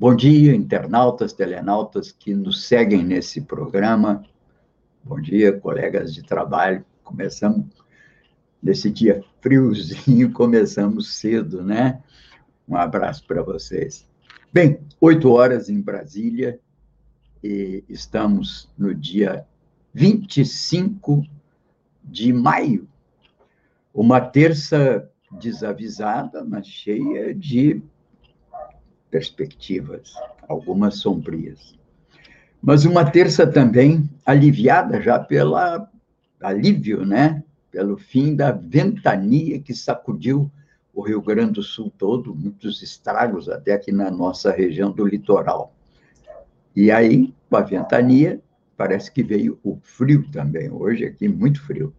Bom dia, internautas, telenautas que nos seguem nesse programa. Bom dia, colegas de trabalho. Começamos nesse dia friozinho, começamos cedo, né? Um abraço para vocês. Bem, oito horas em Brasília e estamos no dia 25 de maio, uma terça desavisada, mas cheia de perspectivas, algumas sombrias. Mas uma terça também aliviada já pela alívio, né? Pelo fim da ventania que sacudiu o Rio Grande do Sul todo, muitos estragos até aqui na nossa região do litoral. E aí, com a ventania, parece que veio o frio também. Hoje aqui muito frio.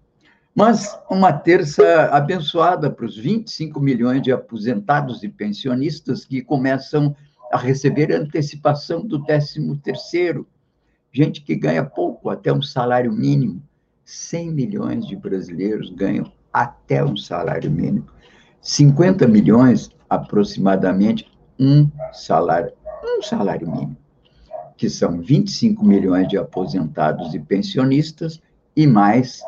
Mas uma terça abençoada para os 25 milhões de aposentados e pensionistas que começam a receber antecipação do 13º. Gente que ganha pouco, até um salário mínimo. 100 milhões de brasileiros ganham até um salário mínimo. 50 milhões, aproximadamente, um salário, um salário mínimo, que são 25 milhões de aposentados e pensionistas e mais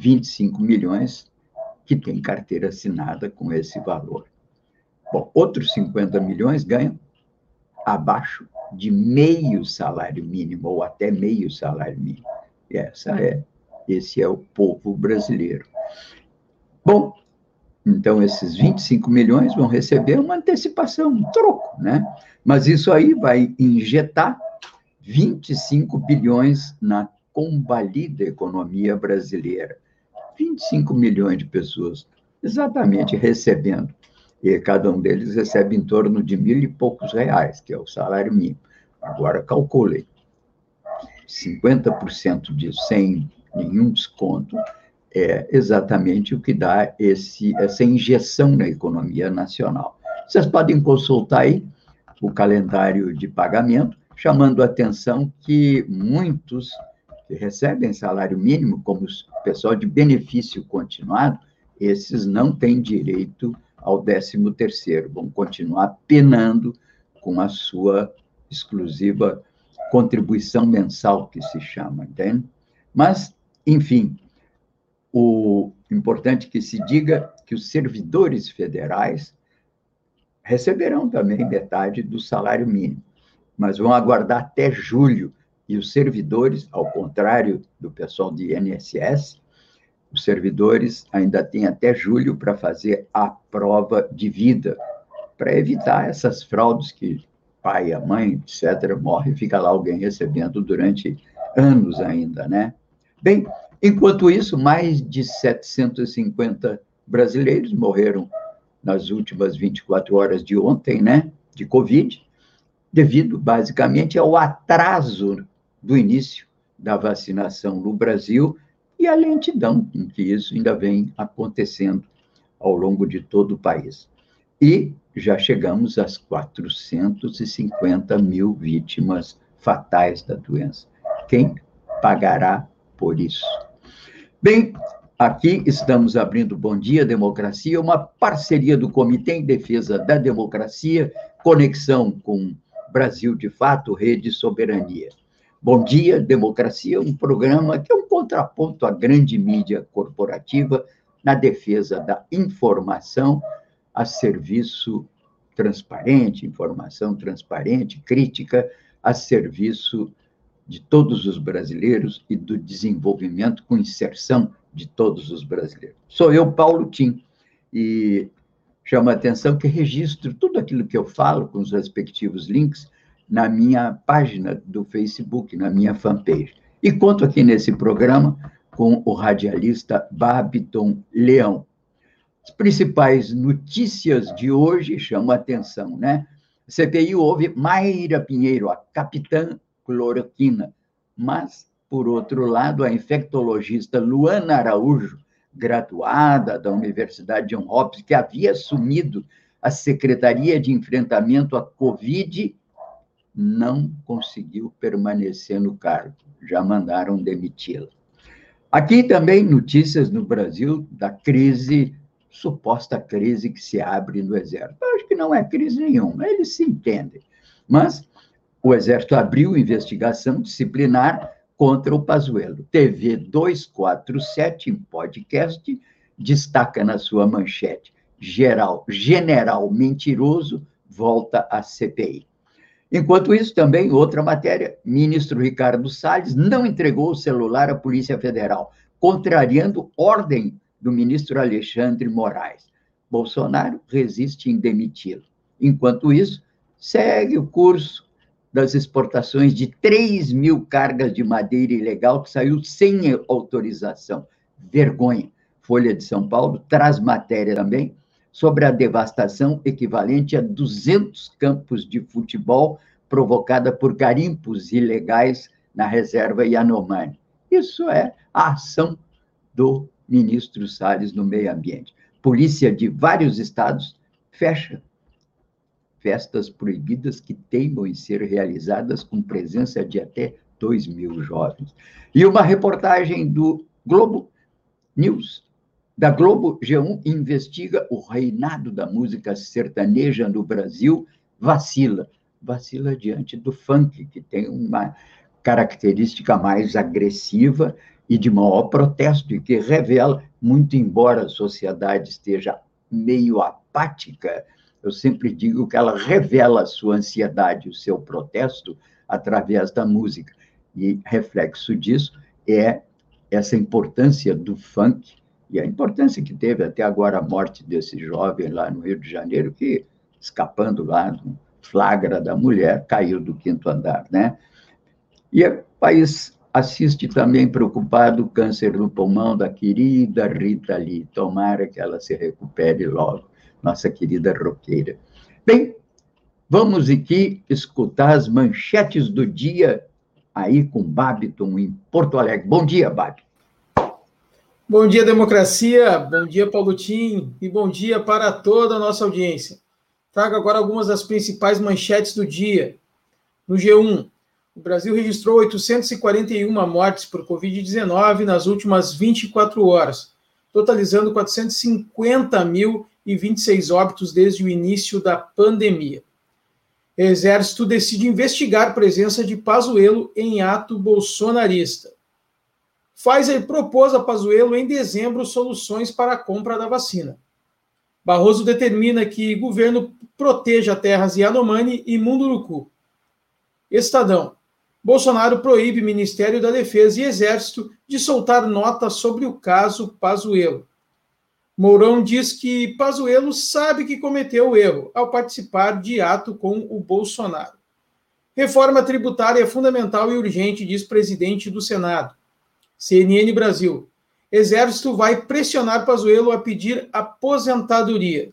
25 milhões que têm carteira assinada com esse valor. Bom, outros 50 milhões ganham abaixo de meio salário mínimo, ou até meio salário mínimo. E essa é, esse é o povo brasileiro. Bom, então esses 25 milhões vão receber uma antecipação, um troco, né? Mas isso aí vai injetar 25 bilhões na combalida economia brasileira. 25 milhões de pessoas, exatamente recebendo. E cada um deles recebe em torno de mil e poucos reais, que é o salário mínimo. Agora, calculei. 50% disso sem nenhum desconto é exatamente o que dá esse, essa injeção na economia nacional. Vocês podem consultar aí o calendário de pagamento, chamando a atenção que muitos que recebem salário mínimo, como o pessoal de benefício continuado, esses não têm direito ao 13 terceiro, vão continuar penando com a sua exclusiva contribuição mensal, que se chama, entende? Mas, enfim, o importante que se diga que os servidores federais receberão também metade do salário mínimo, mas vão aguardar até julho e os servidores, ao contrário do pessoal de INSS, os servidores ainda têm até julho para fazer a prova de vida, para evitar essas fraudes que pai, a mãe, etc., morre e fica lá alguém recebendo durante anos ainda, né? Bem, enquanto isso, mais de 750 brasileiros morreram nas últimas 24 horas de ontem, né, de Covid, devido basicamente ao atraso do início da vacinação no Brasil e a lentidão em que isso ainda vem acontecendo ao longo de todo o país. E já chegamos às 450 mil vítimas fatais da doença. Quem pagará por isso? Bem, aqui estamos abrindo Bom Dia Democracia, uma parceria do Comitê em Defesa da Democracia, conexão com Brasil de Fato, Rede Soberania. Bom Dia Democracia, um programa que é um contraponto à grande mídia corporativa na defesa da informação a serviço transparente, informação transparente, crítica a serviço de todos os brasileiros e do desenvolvimento com inserção de todos os brasileiros. Sou eu, Paulo Tim, e chama a atenção que registro tudo aquilo que eu falo com os respectivos links na minha página do Facebook, na minha fanpage. E conto aqui nesse programa com o radialista Babiton Leão. As principais notícias de hoje chamam a atenção, né? CPI houve Mayra Pinheiro, a capitã hidroxicloroquina. Mas, por outro lado, a infectologista Luana Araújo, graduada da Universidade John Hopkins, que havia assumido a Secretaria de Enfrentamento à Covid, não conseguiu permanecer no cargo. Já mandaram demiti-la. Aqui também notícias no Brasil da crise, suposta crise que se abre no Exército. Eu acho que não é crise nenhuma, eles se entendem. Mas o Exército abriu investigação disciplinar contra o Pazuello. TV 247, em podcast, destaca na sua manchete: geral, general mentiroso volta à CPI. Enquanto isso, também outra matéria, ministro Ricardo Salles não entregou o celular à Polícia Federal, contrariando ordem do ministro Alexandre Moraes. Bolsonaro resiste em demiti-lo. Enquanto isso, segue o curso das exportações de 3 mil cargas de madeira ilegal que saiu sem autorização. Vergonha. Folha de São Paulo traz matéria também sobre a devastação equivalente a 200 campos de futebol provocada por garimpos ilegais na reserva Yanomami. Isso é a ação do ministro Salles no meio ambiente. Polícia de vários estados fecha festas proibidas que teimam em ser realizadas com presença de até 2 mil jovens. E uma reportagem do Globo News da Globo G1 investiga o reinado da música sertaneja no Brasil, vacila. Vacila diante do funk, que tem uma característica mais agressiva e de maior protesto, e que revela, muito embora a sociedade esteja meio apática, eu sempre digo que ela revela a sua ansiedade, o seu protesto, através da música. E reflexo disso é essa importância do funk e a importância que teve até agora a morte desse jovem lá no Rio de Janeiro, que, escapando lá do flagra da mulher, caiu do quinto andar, né? E o país assiste também preocupado o câncer no pulmão da querida Rita Lee. Tomara que ela se recupere logo, nossa querida roqueira. Bem, vamos aqui escutar as manchetes do dia aí com Babiton em Porto Alegre. Bom dia, Babiton. Bom dia, democracia. Bom dia, Paulo Tim. E bom dia para toda a nossa audiência. Trago agora algumas das principais manchetes do dia. No G1, o Brasil registrou 841 mortes por Covid-19 nas últimas 24 horas, totalizando 450.026 óbitos desde o início da pandemia. Exército decide investigar presença de Pazuello em ato bolsonarista. Pfizer propôs a Pazuello em dezembro soluções para a compra da vacina. Barroso determina que governo proteja terras Yanomami e Munduruku. Estadão. Bolsonaro proíbe Ministério da Defesa e Exército de soltar nota sobre o caso Pazuello. Mourão diz que Pazuello sabe que cometeu o erro ao participar de ato com o Bolsonaro. Reforma tributária é fundamental e urgente, diz presidente do Senado. CNN Brasil. Exército vai pressionar Pazuello a pedir aposentadoria.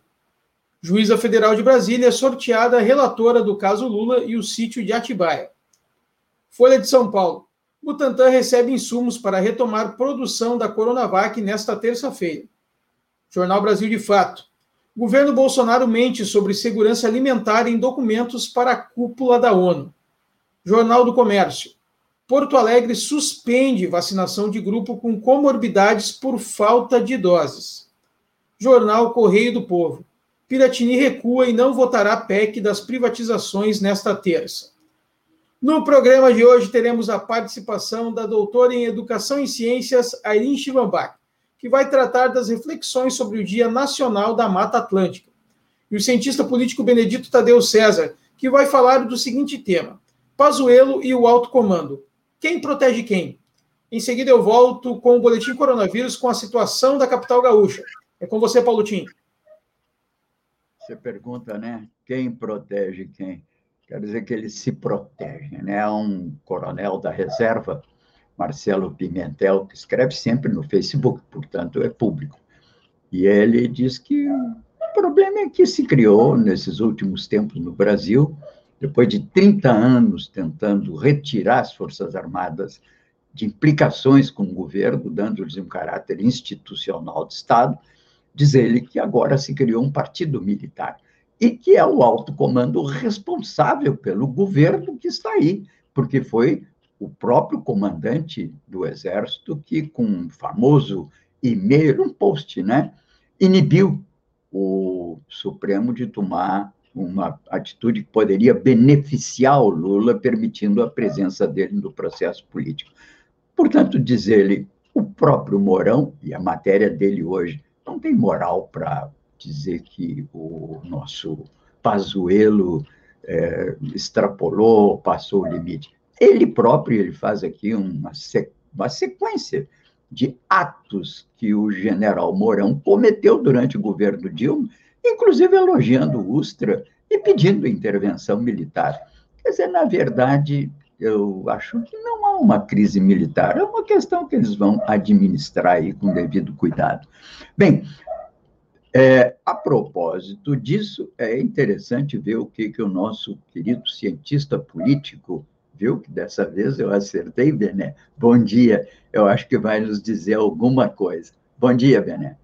Juíza Federal de Brasília é sorteada relatora do caso Lula e o sítio de Atibaia. Folha de São Paulo. Butantan recebe insumos para retomar produção da Coronavac nesta terça-feira. Jornal Brasil de Fato. Governo Bolsonaro mente sobre segurança alimentar em documentos para a cúpula da ONU. Jornal do Comércio. Porto Alegre suspende vacinação de grupo com comorbidades por falta de doses. Jornal Correio do Povo. Piratini recua e não votará PEC das privatizações nesta terça. No programa de hoje teremos a participação da doutora em Educação e Ciências, Airin Chivambach, que vai tratar das reflexões sobre o Dia Nacional da Mata Atlântica. E o cientista político Benedito Tadeu César, que vai falar do seguinte tema: Pazuello e o alto comando quem protege quem? Em seguida, eu volto com o boletim coronavírus com a situação da capital gaúcha. É com você, Paulo Tim. Você pergunta, né? Quem protege quem? Quer dizer que eles se protegem, né? Um coronel da reserva, Marcelo Pimentel, que escreve sempre no Facebook, portanto é público. E ele diz que o problema é que se criou nesses últimos tempos no Brasil depois de 30 anos tentando retirar as Forças Armadas de implicações com o governo, dando-lhes um caráter institucional de Estado, diz ele que agora se criou um partido militar e que é o alto comando responsável pelo governo que está aí, porque foi o próprio comandante do Exército que, com um famoso e-mail, um post, né, inibiu o Supremo de tomar uma atitude que poderia beneficiar o Lula, permitindo a presença dele no processo político. Portanto, diz ele, o próprio Mourão, e a matéria dele hoje, não tem moral para dizer que o nosso Pazuello é, extrapolou, passou o limite. Ele próprio ele faz aqui uma, uma sequência de atos que o general Mourão cometeu durante o governo Dilma, inclusive elogiando o Ustra e pedindo intervenção militar. Quer dizer, na verdade, eu acho que não há uma crise militar, é uma questão que eles vão administrar aí com devido cuidado. Bem, é, a propósito disso, é interessante ver o que, que o nosso querido cientista político viu que dessa vez eu acertei, Bené. Bom dia, eu acho que vai nos dizer alguma coisa. Bom dia, Bené.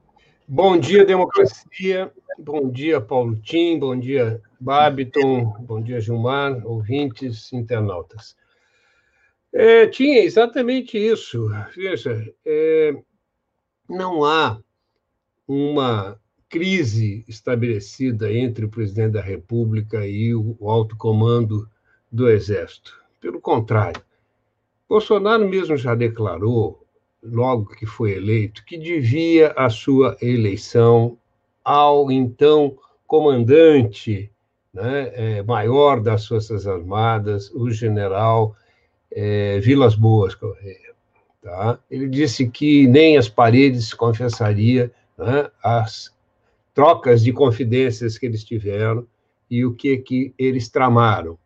Bom dia, democracia. Bom dia, Paulo Tim. Bom dia, Babiton. Bom dia, Gilmar, ouvintes, internautas. É, tinha exatamente isso. Veja, é, não há uma crise estabelecida entre o presidente da República e o alto comando do Exército. Pelo contrário, Bolsonaro mesmo já declarou, logo que foi eleito, que devia a sua eleição ao então comandante né, é, maior das Forças Armadas, o general é, Vilas Boas Correia. Tá? Ele disse que nem as paredes confessaria né, as trocas de confidências que eles tiveram e o que, que eles tramaram.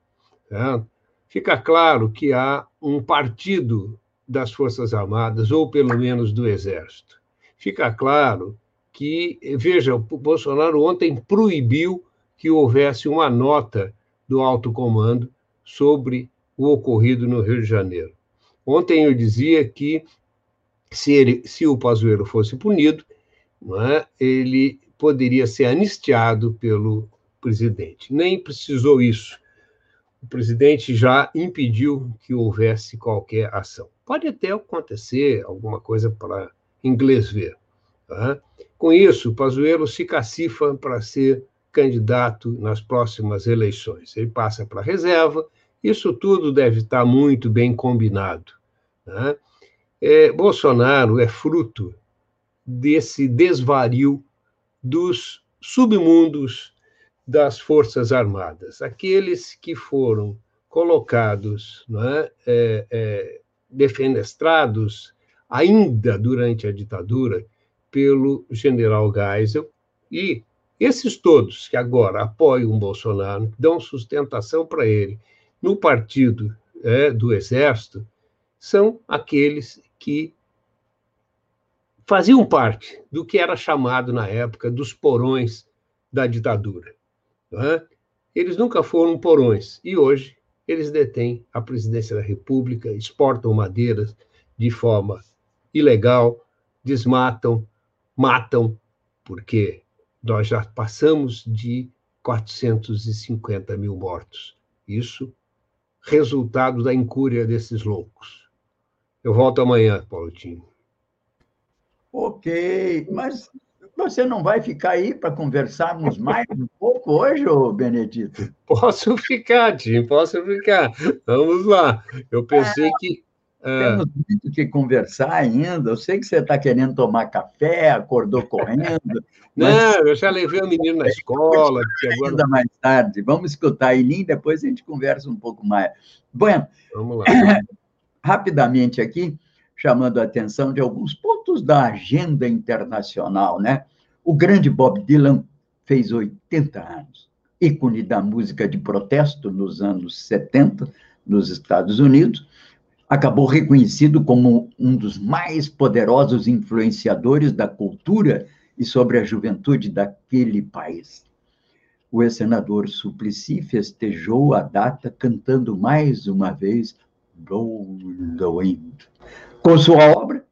Tá? fica claro que há um partido das Forças Armadas, ou pelo menos do Exército. Fica claro que, veja, o Bolsonaro ontem proibiu que houvesse uma nota do alto comando sobre o ocorrido no Rio de Janeiro. Ontem eu dizia que se, ele, se o Pazuello fosse punido, é, ele poderia ser anistiado pelo presidente. Nem precisou isso o presidente já impediu que houvesse qualquer ação. Pode até acontecer alguma coisa para inglês ver. Tá? Com isso, Pazuello se cacifa para ser candidato nas próximas eleições. Ele passa para a reserva, isso tudo deve estar muito bem combinado. Tá? É, Bolsonaro é fruto desse desvario dos submundos das Forças Armadas, aqueles que foram colocados, é, é, é, defenestrados ainda durante a ditadura pelo general Geisel, e esses todos que agora apoiam o Bolsonaro, dão sustentação para ele no partido é, do Exército, são aqueles que faziam parte do que era chamado na época dos porões da ditadura. É? Eles nunca foram porões e hoje eles detêm a presidência da República, exportam madeiras de forma ilegal, desmatam, matam, porque nós já passamos de 450 mil mortos. Isso resultado da incúria desses loucos. Eu volto amanhã, Paulotinho. Ok, mas você não vai ficar aí para conversarmos mais um pouco hoje, ô Benedito? Posso ficar, Tim, posso ficar. Vamos lá. Eu pensei é, que. É... Temos muito que conversar ainda. Eu sei que você está querendo tomar café, acordou correndo. Mas... Não, eu já levei o menino na escola. Agora... Ainda mais tarde. Vamos escutar a Eileen, depois a gente conversa um pouco mais. Bueno, Vamos lá. rapidamente aqui chamando a atenção de alguns pontos da agenda internacional, né? O grande Bob Dylan fez 80 anos, ícone da música de protesto nos anos 70 nos Estados Unidos, acabou reconhecido como um dos mais poderosos influenciadores da cultura e sobre a juventude daquele país. o ex-senador Suplicy festejou a data cantando mais uma vez Blow the Wind. Com sua obra,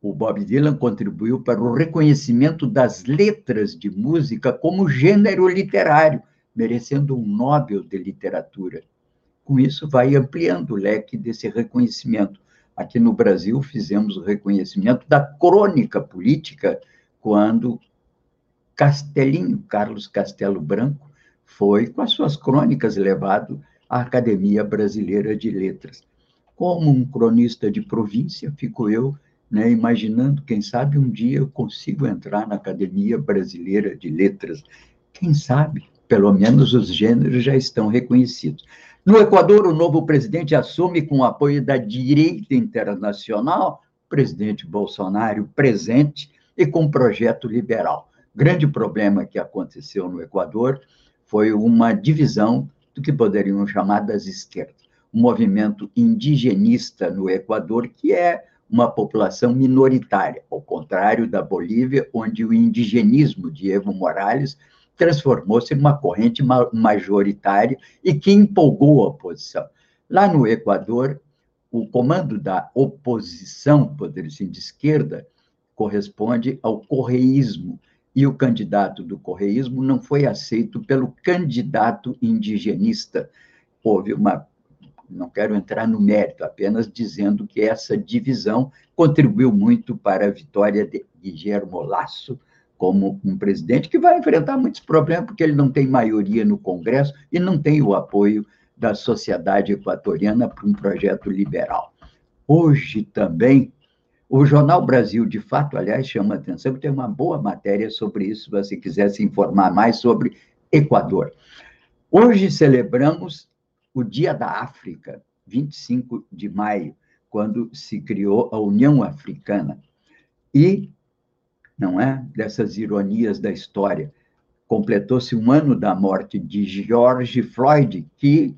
o Bob Dylan contribuiu para o reconhecimento das letras de música como gênero literário, merecendo um Nobel de Literatura. Com isso, vai ampliando o leque desse reconhecimento. Aqui no Brasil, fizemos o reconhecimento da crônica política, quando Castelinho, Carlos Castelo Branco, foi, com as suas crônicas, levado à Academia Brasileira de Letras. Como um cronista de província, fico eu né, imaginando, quem sabe um dia eu consigo entrar na Academia Brasileira de Letras. Quem sabe, pelo menos os gêneros já estão reconhecidos. No Equador, o novo presidente assume com o apoio da direita internacional, presidente Bolsonaro presente e com um projeto liberal. Grande problema que aconteceu no Equador foi uma divisão do que poderiam chamar das esquerdas. Um movimento indigenista no Equador que é uma população minoritária, ao contrário da Bolívia, onde o indigenismo de Evo Morales transformou-se em uma corrente majoritária e que empolgou a oposição. Lá no Equador, o comando da oposição, poderia ser de esquerda, corresponde ao correísmo, e o candidato do correísmo não foi aceito pelo candidato indigenista. Houve uma não quero entrar no mérito, apenas dizendo que essa divisão contribuiu muito para a vitória de Guillermo Lasso como um presidente que vai enfrentar muitos problemas, porque ele não tem maioria no Congresso e não tem o apoio da sociedade equatoriana para um projeto liberal. Hoje também, o Jornal Brasil, de fato, aliás, chama atenção, tem uma boa matéria sobre isso, se você quiser se informar mais sobre Equador. Hoje celebramos o Dia da África, 25 de maio, quando se criou a União Africana. E, não é, dessas ironias da história, completou-se um ano da morte de George Floyd, que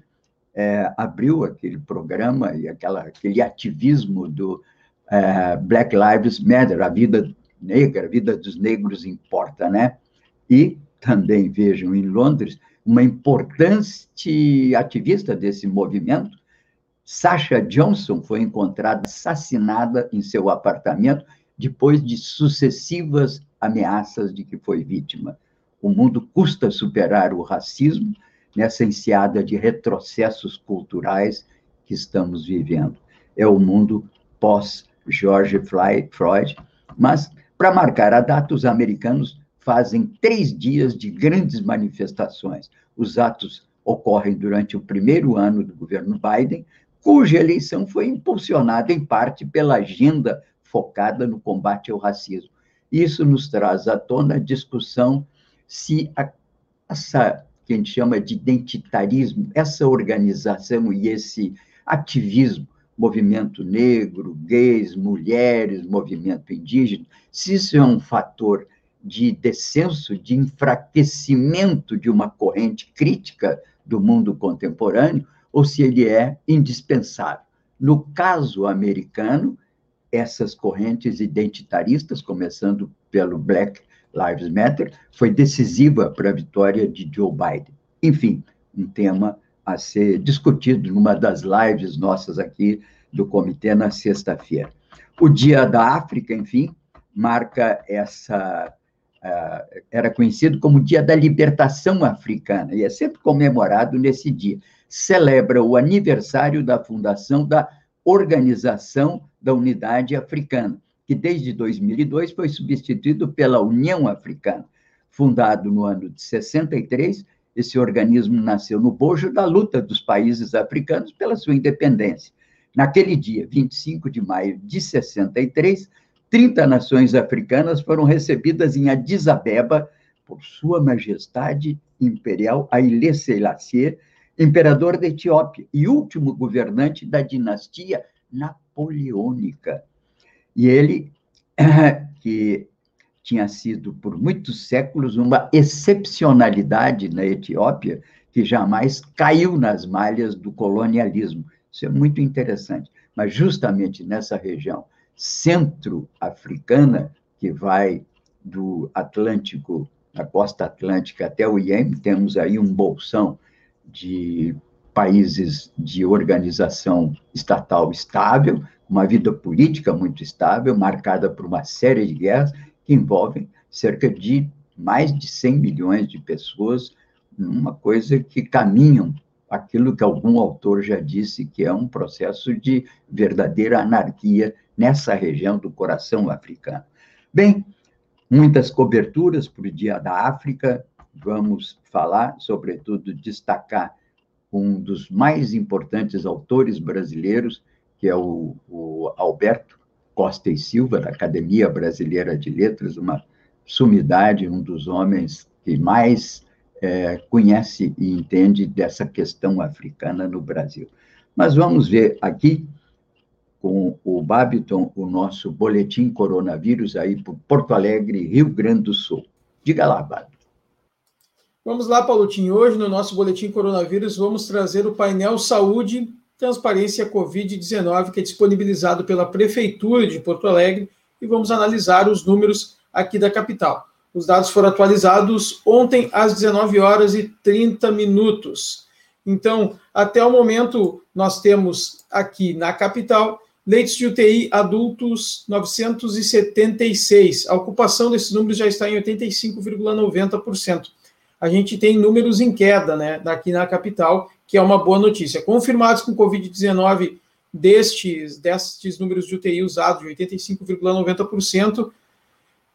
é, abriu aquele programa e aquela, aquele ativismo do é, Black Lives Matter, a vida negra, a vida dos negros importa, né? E também vejam em Londres uma importante ativista desse movimento, Sasha Johnson, foi encontrada assassinada em seu apartamento depois de sucessivas ameaças de que foi vítima. O mundo custa superar o racismo nessa enseada de retrocessos culturais que estamos vivendo. É o mundo pós-George Floyd, mas, para marcar a data, os americanos fazem três dias de grandes manifestações. Os atos ocorrem durante o primeiro ano do governo Biden, cuja eleição foi impulsionada em parte pela agenda focada no combate ao racismo. Isso nos traz à tona a discussão se a, essa que a gente chama de identitarismo, essa organização e esse ativismo, movimento negro, gays, mulheres, movimento indígena, se isso é um fator de descenso, de enfraquecimento de uma corrente crítica do mundo contemporâneo, ou se ele é indispensável. No caso americano, essas correntes identitaristas, começando pelo Black Lives Matter, foi decisiva para a vitória de Joe Biden. Enfim, um tema a ser discutido numa das lives nossas aqui do comitê na sexta-feira. O Dia da África, enfim, marca essa era conhecido como Dia da Libertação Africana, e é sempre comemorado nesse dia. Celebra o aniversário da fundação da Organização da Unidade Africana, que desde 2002 foi substituído pela União Africana. Fundado no ano de 63, esse organismo nasceu no bojo da luta dos países africanos pela sua independência. Naquele dia, 25 de maio de 63, 30 nações africanas foram recebidas em Addis Abeba por Sua Majestade Imperial Haile Selassie, imperador da Etiópia e último governante da dinastia napoleônica. E ele, que tinha sido por muitos séculos uma excepcionalidade na Etiópia, que jamais caiu nas malhas do colonialismo. Isso é muito interessante. Mas justamente nessa região centro-africana, que vai do Atlântico na costa atlântica até o Iêmen, temos aí um bolsão de países de organização estatal estável, uma vida política muito estável, marcada por uma série de guerras que envolvem cerca de mais de 100 milhões de pessoas, uma coisa que caminham aquilo que algum autor já disse que é um processo de verdadeira anarquia nessa região do coração africano. Bem, muitas coberturas para o Dia da África, vamos falar, sobretudo, destacar um dos mais importantes autores brasileiros, que é o, o Alberto Costa e Silva, da Academia Brasileira de Letras, uma sumidade, um dos homens que mais é, conhece e entende dessa questão africana no Brasil. Mas vamos ver aqui com o Babiton o nosso boletim coronavírus aí por Porto Alegre, Rio Grande do Sul. Diga lá, Babiton. Vamos lá, Paulotinho. Hoje, no nosso boletim coronavírus, vamos trazer o painel Saúde, Transparência Covid-19, que é disponibilizado pela Prefeitura de Porto Alegre, e vamos analisar os números aqui da capital. Os dados foram atualizados ontem às 19 horas e 30 minutos. Então, até o momento, nós temos aqui na capital leitos de UTI adultos 976. A ocupação desses números já está em 85,90%. A gente tem números em queda, né, daqui na capital, que é uma boa notícia. Confirmados com Covid-19 destes, destes números de UTI usados, de 85,90%,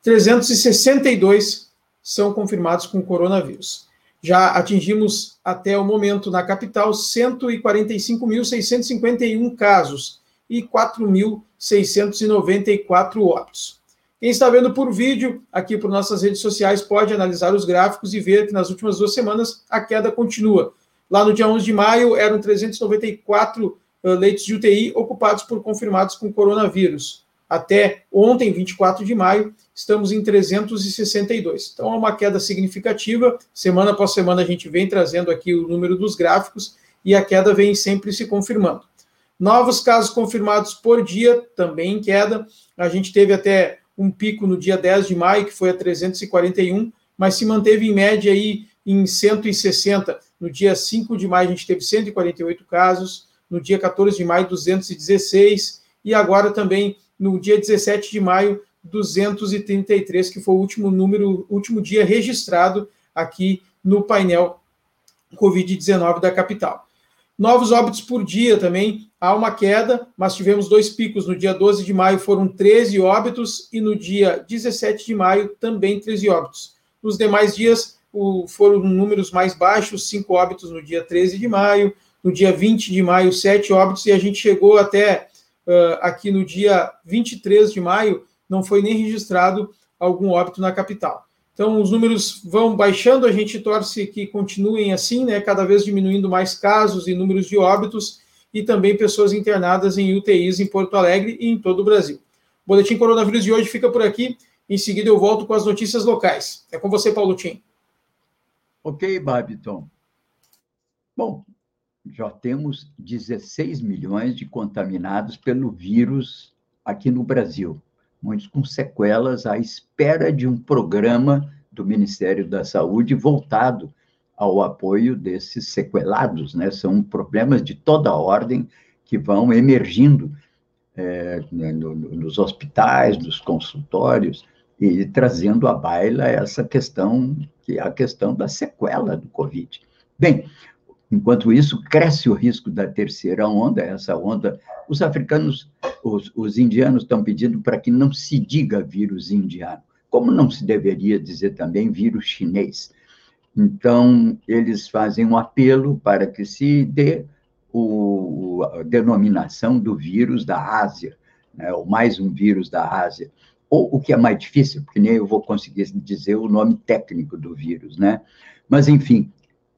362 são confirmados com coronavírus. Já atingimos até o momento na capital 145.651 casos e 4.694 óbitos. Quem está vendo por vídeo, aqui por nossas redes sociais, pode analisar os gráficos e ver que nas últimas duas semanas a queda continua. Lá no dia 11 de maio eram 394 leitos de UTI ocupados por confirmados com coronavírus até ontem, 24 de maio, estamos em 362. Então, é uma queda significativa. Semana após semana, a gente vem trazendo aqui o número dos gráficos e a queda vem sempre se confirmando. Novos casos confirmados por dia, também em queda. A gente teve até um pico no dia 10 de maio, que foi a 341, mas se manteve em média aí em 160. No dia 5 de maio, a gente teve 148 casos. No dia 14 de maio, 216. E agora também no dia 17 de maio, 233, que foi o último número, último dia registrado aqui no painel Covid-19 da capital. Novos óbitos por dia também, há uma queda, mas tivemos dois picos. No dia 12 de maio foram 13 óbitos e no dia 17 de maio também 13 óbitos. Nos demais dias o, foram números mais baixos, 5 óbitos no dia 13 de maio, no dia 20 de maio, 7 óbitos, e a gente chegou até uh, aqui no dia 23 de maio, não foi nem registrado algum óbito na capital. Então, os números vão baixando, a gente torce que continuem assim, né, cada vez diminuindo mais casos e números de óbitos e também pessoas internadas em UTIs em Porto Alegre e em todo o Brasil. O Boletim Coronavírus de hoje fica por aqui. Em seguida, eu volto com as notícias locais. É com você, Paulo Tim. Ok, Babiton. Bom, já temos 16 milhões de contaminados pelo vírus aqui no Brasil, muitos com sequelas à espera de um programa do Ministério da Saúde voltado ao apoio desses sequelados, né? São problemas de toda ordem que vão emergindo é, né, no, nos hospitais, nos consultórios e trazendo à baila essa questão que é a questão da sequela do Covid. Bem, Enquanto isso, cresce o risco da terceira onda, essa onda. Os africanos, os, os indianos estão pedindo para que não se diga vírus indiano, como não se deveria dizer também vírus chinês. Então, eles fazem um apelo para que se dê o, a denominação do vírus da Ásia, né, ou mais um vírus da Ásia. Ou o que é mais difícil, porque nem eu vou conseguir dizer o nome técnico do vírus, né? Mas, enfim,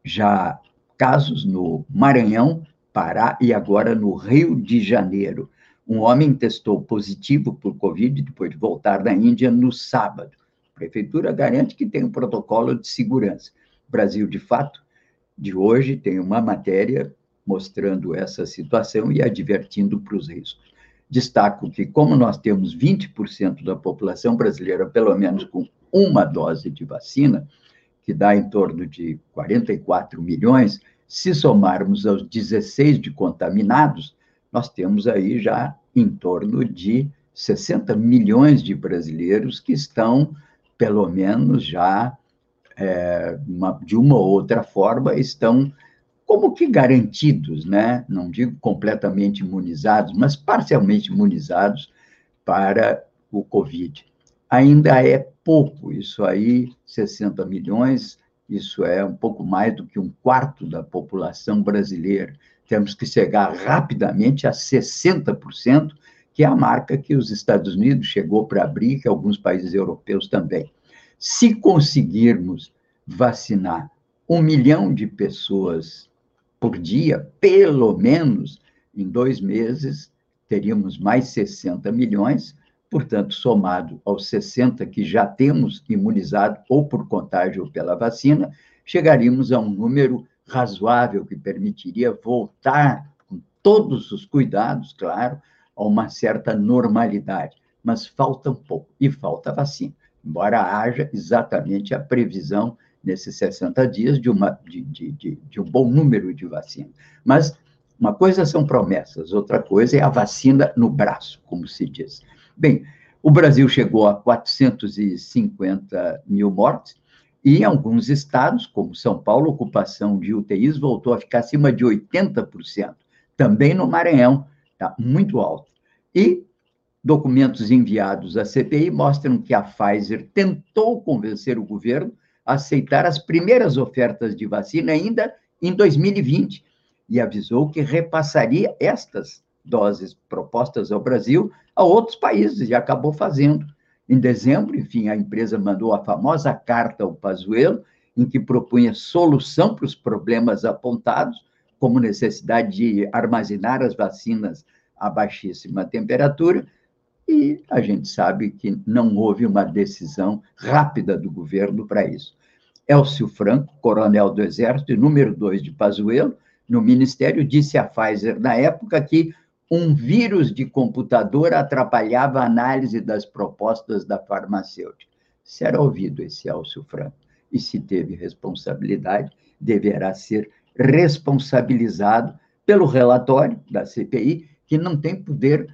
já casos no Maranhão, Pará e agora no Rio de Janeiro. Um homem testou positivo por Covid depois de voltar da Índia no sábado. A prefeitura garante que tem um protocolo de segurança. O Brasil, de fato, de hoje tem uma matéria mostrando essa situação e advertindo para os riscos. Destaco que, como nós temos 20% da população brasileira, pelo menos com uma dose de vacina, que dá em torno de 44 milhões, se somarmos aos 16 de contaminados, nós temos aí já em torno de 60 milhões de brasileiros que estão, pelo menos, já é, uma, de uma ou outra forma, estão como que garantidos, né? Não digo completamente imunizados, mas parcialmente imunizados para o Covid. Ainda é pouco, isso aí, 60 milhões, isso é um pouco mais do que um quarto da população brasileira. Temos que chegar rapidamente a 60%, que é a marca que os Estados Unidos chegou para abrir, que alguns países europeus também. Se conseguirmos vacinar um milhão de pessoas por dia, pelo menos, em dois meses, teríamos mais 60 milhões, portanto, somado aos 60 que já temos imunizado, ou por contágio ou pela vacina, chegaríamos a um número razoável que permitiria voltar, com todos os cuidados, claro, a uma certa normalidade. Mas falta um pouco, e falta vacina, embora haja exatamente a previsão nesses 60 dias de, uma, de, de, de, de um bom número de vacinas. Mas uma coisa são promessas, outra coisa é a vacina no braço, como se diz. Bem, o Brasil chegou a 450 mil mortes, e em alguns estados, como São Paulo, a ocupação de UTIs voltou a ficar acima de 80%. Também no Maranhão, está muito alto. E documentos enviados à CPI mostram que a Pfizer tentou convencer o governo a aceitar as primeiras ofertas de vacina ainda em 2020 e avisou que repassaria estas doses propostas ao Brasil a outros países, e acabou fazendo. Em dezembro, enfim, a empresa mandou a famosa carta ao Pazuello, em que propunha solução para os problemas apontados, como necessidade de armazenar as vacinas a baixíssima temperatura, e a gente sabe que não houve uma decisão rápida do governo para isso. Elcio Franco, coronel do Exército e número dois de Pazuello, no Ministério, disse à Pfizer, na época, que um vírus de computador atrapalhava a análise das propostas da farmacêutica. Será ouvido esse Elcio Franco. E se teve responsabilidade, deverá ser responsabilizado pelo relatório da CPI, que não tem poder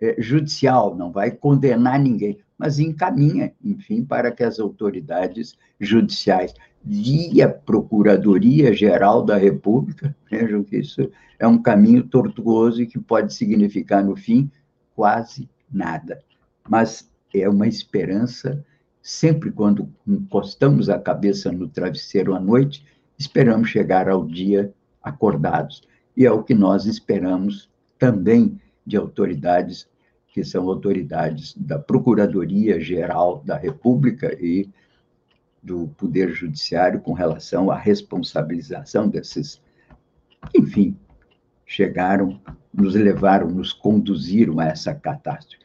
é, judicial, não vai condenar ninguém, mas encaminha, enfim, para que as autoridades judiciais via Procuradoria-Geral da República, vejam que isso é um caminho tortuoso e que pode significar, no fim, quase nada. Mas é uma esperança, sempre quando encostamos a cabeça no travesseiro à noite, esperamos chegar ao dia acordados. E é o que nós esperamos também de autoridades que são autoridades da Procuradoria-Geral da República e do Poder Judiciário com relação à responsabilização desses, enfim, chegaram, nos levaram, nos conduziram a essa catástrofe.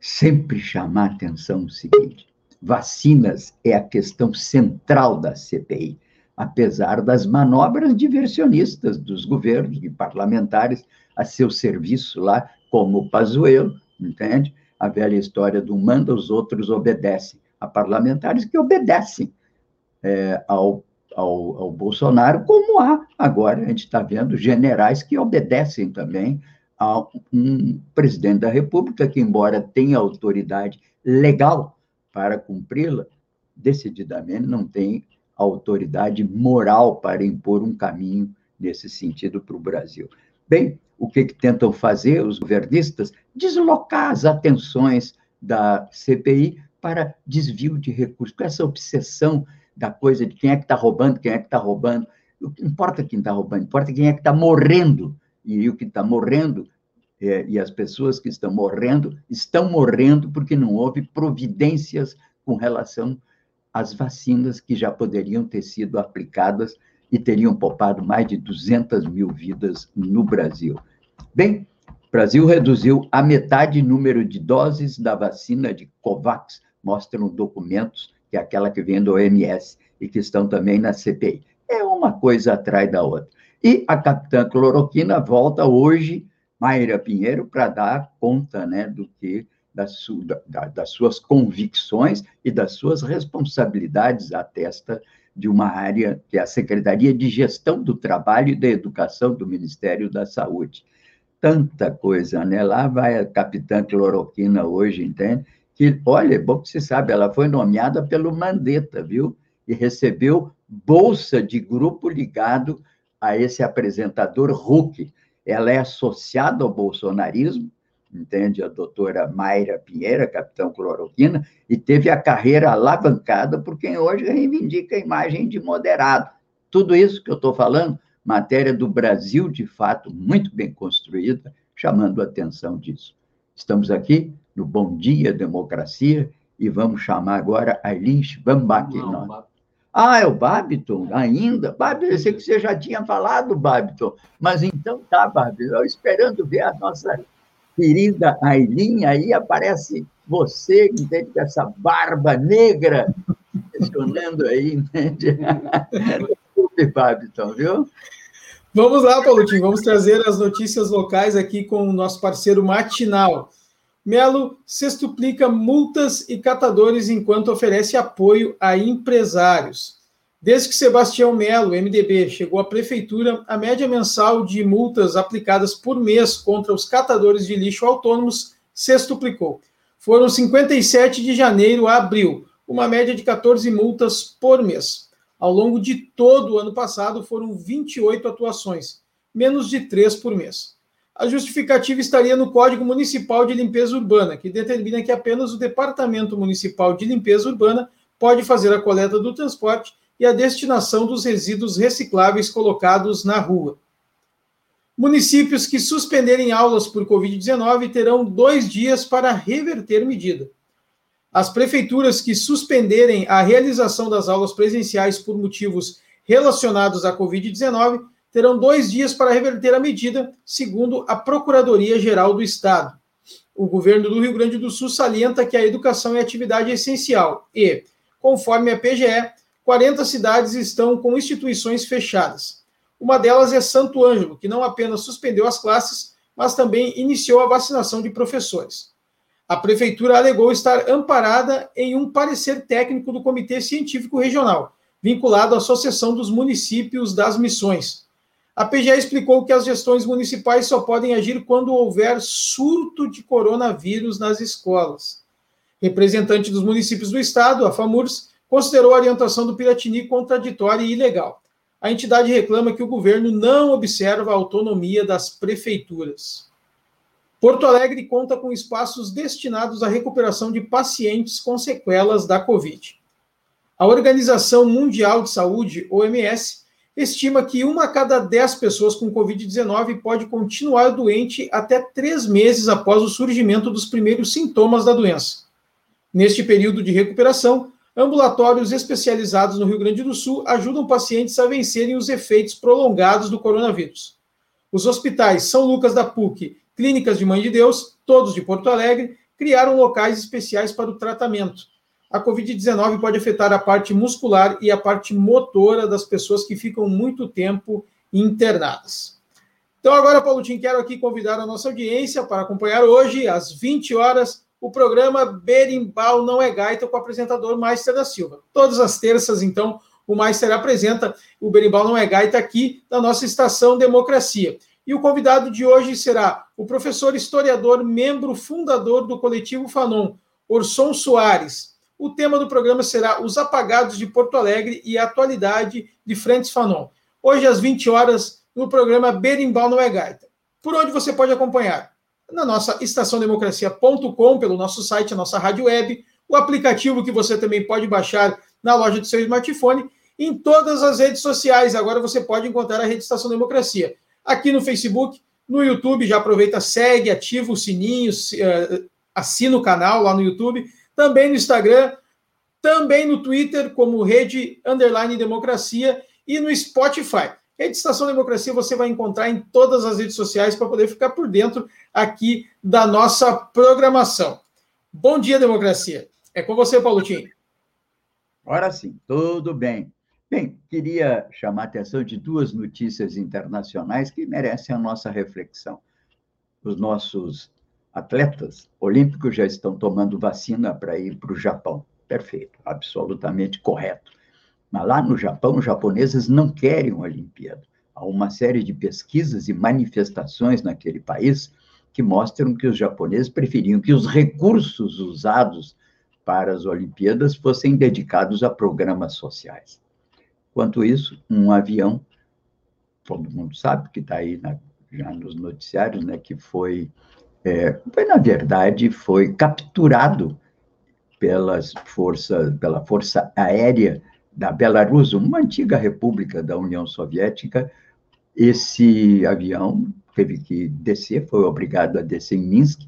Sempre chamar atenção o seguinte: vacinas é a questão central da CPI, apesar das manobras diversionistas dos governos e parlamentares a seu serviço lá, como o Pazuello, entende? A velha história do manda, os outros obedecem a parlamentares que obedecem é, ao, ao, ao, Bolsonaro, como há agora, a gente está vendo generais que obedecem também a um presidente da República que, embora tenha autoridade legal para cumpri-la, decididamente não tem autoridade moral para impor um caminho nesse sentido para o Brasil. Bem, o que, que tentam fazer os governistas? Deslocar as atenções da CPI para desvio de recursos, com essa obsessão da coisa de quem é que está roubando, quem é que está roubando. Não importa quem está roubando, importa quem é que está morrendo. E o que está morrendo, é, e as pessoas que estão morrendo, estão morrendo porque não houve providências com relação às vacinas que já poderiam ter sido aplicadas e teriam poupado mais de 200 mil vidas no Brasil. Bem, o Brasil reduziu a metade o número de doses da vacina de Covax mostram documentos, que é aquela que vem do OMS e que estão também na CPI. É uma coisa atrás da outra. E a capitã cloroquina volta hoje, Mayra Pinheiro, para dar conta né, do que das, su, da, das suas convicções e das suas responsabilidades à testa de uma área que é a Secretaria de Gestão do Trabalho e da Educação do Ministério da Saúde. Tanta coisa, né? Lá vai a capitã cloroquina hoje, entende? Que, olha, é bom que você sabe, ela foi nomeada pelo Mandetta, viu? E recebeu bolsa de grupo ligado a esse apresentador Huck. Ela é associada ao bolsonarismo, entende? A doutora Mayra Pinheira, capitão cloroquina, e teve a carreira alavancada por quem hoje reivindica a imagem de moderado. Tudo isso que eu estou falando, matéria do Brasil, de fato, muito bem construída, chamando a atenção disso. Estamos aqui no Bom Dia Democracia e vamos chamar agora Aileen Schwambach. Ah, é o Babiton ainda? Babiton, eu sei que você já tinha falado, Babiton. Mas então tá, Babiton, esperando ver a nossa querida Aileen, aí aparece você, entende, com essa barba negra, questionando aí, entende? Desculpe, Babiton, viu? Vamos lá, Paulotinho, vamos trazer as notícias locais aqui com o nosso parceiro Matinal. Melo sextuplica multas e catadores enquanto oferece apoio a empresários. Desde que Sebastião Melo, MDB, chegou à prefeitura, a média mensal de multas aplicadas por mês contra os catadores de lixo autônomos sextuplicou. Foram 57 de janeiro a abril, uma média de 14 multas por mês. Ao longo de todo o ano passado, foram 28 atuações, menos de 3 por mês. A justificativa estaria no Código Municipal de Limpeza Urbana, que determina que apenas o Departamento Municipal de Limpeza Urbana pode fazer a coleta do transporte e a destinação dos resíduos recicláveis colocados na rua. Municípios que suspenderem aulas por Covid-19 terão dois dias para reverter medida. As prefeituras que suspenderem a realização das aulas presenciais por motivos relacionados à Covid-19 terão dois dias para reverter a medida, segundo a Procuradoria-Geral do Estado. O governo do Rio Grande do Sul salienta que a educação é atividade essencial e, conforme a PGE, 40 cidades estão com instituições fechadas. Uma delas é Santo Ângelo, que não apenas suspendeu as classes, mas também iniciou a vacinação de professores. A prefeitura alegou estar amparada em um parecer técnico do Comitê Científico Regional, vinculado à Associação dos Municípios das Missões. A PGE explicou que as gestões municipais só podem agir quando houver surto de coronavírus nas escolas. Representante dos municípios do estado, a FAMURS, considerou a orientação do Piratini contraditória e ilegal. A entidade reclama que o governo não observa a autonomia das prefeituras. Porto Alegre conta com espaços destinados à recuperação de pacientes com sequelas da Covid. A Organização Mundial de Saúde, OMS, estima que uma a cada dez pessoas com Covid-19 pode continuar doente até três meses após o surgimento dos primeiros sintomas da doença. Neste período de recuperação, ambulatórios especializados no Rio Grande do Sul ajudam pacientes a vencerem os efeitos prolongados do coronavírus. Os hospitais São Lucas da PUC, Clínicas de Mãe de Deus, todos de Porto Alegre, criaram locais especiais para o tratamento a Covid-19 pode afetar a parte muscular e a parte motora das pessoas que ficam muito tempo internadas. Então, agora, Paulo Tim, quero aqui convidar a nossa audiência para acompanhar hoje, às 20 horas, o programa Berimbau Não é Gaita com o apresentador Maister da Silva. Todas as terças, então, o Maister apresenta o Berimbau Não é Gaita aqui na nossa estação Democracia. E o convidado de hoje será o professor historiador, membro fundador do coletivo Fanon, Orson Soares, o tema do programa será Os Apagados de Porto Alegre e a Atualidade de Frentes Fanon. Hoje, às 20 horas, no programa Berimbau Não é Gaita. Por onde você pode acompanhar? Na nossa estaçãodemocracia.com, pelo nosso site, a nossa rádio web, o aplicativo que você também pode baixar na loja do seu smartphone, em todas as redes sociais. Agora você pode encontrar a rede Estação Democracia. Aqui no Facebook, no YouTube, já aproveita, segue, ativa o sininho, eh, assina o canal lá no YouTube também no Instagram, também no Twitter, como Rede Underline Democracia, e no Spotify. Rede Estação Democracia você vai encontrar em todas as redes sociais para poder ficar por dentro aqui da nossa programação. Bom dia, democracia. É com você, Paulo Tim. Ora sim, tudo bem. Bem, queria chamar a atenção de duas notícias internacionais que merecem a nossa reflexão. Os nossos atletas olímpicos já estão tomando vacina para ir para o Japão. Perfeito, absolutamente correto. Mas lá no Japão, os japoneses não querem uma Olimpíada. Há uma série de pesquisas e manifestações naquele país que mostram que os japoneses preferiam que os recursos usados para as Olimpíadas fossem dedicados a programas sociais. Quanto isso, um avião, todo mundo sabe que está aí na, já nos noticiários, né, que foi, é, foi, na verdade, foi capturado pelas forças, pela Força Aérea da Belarus, uma antiga república da União Soviética, esse avião teve que descer, foi obrigado a descer em Minsk,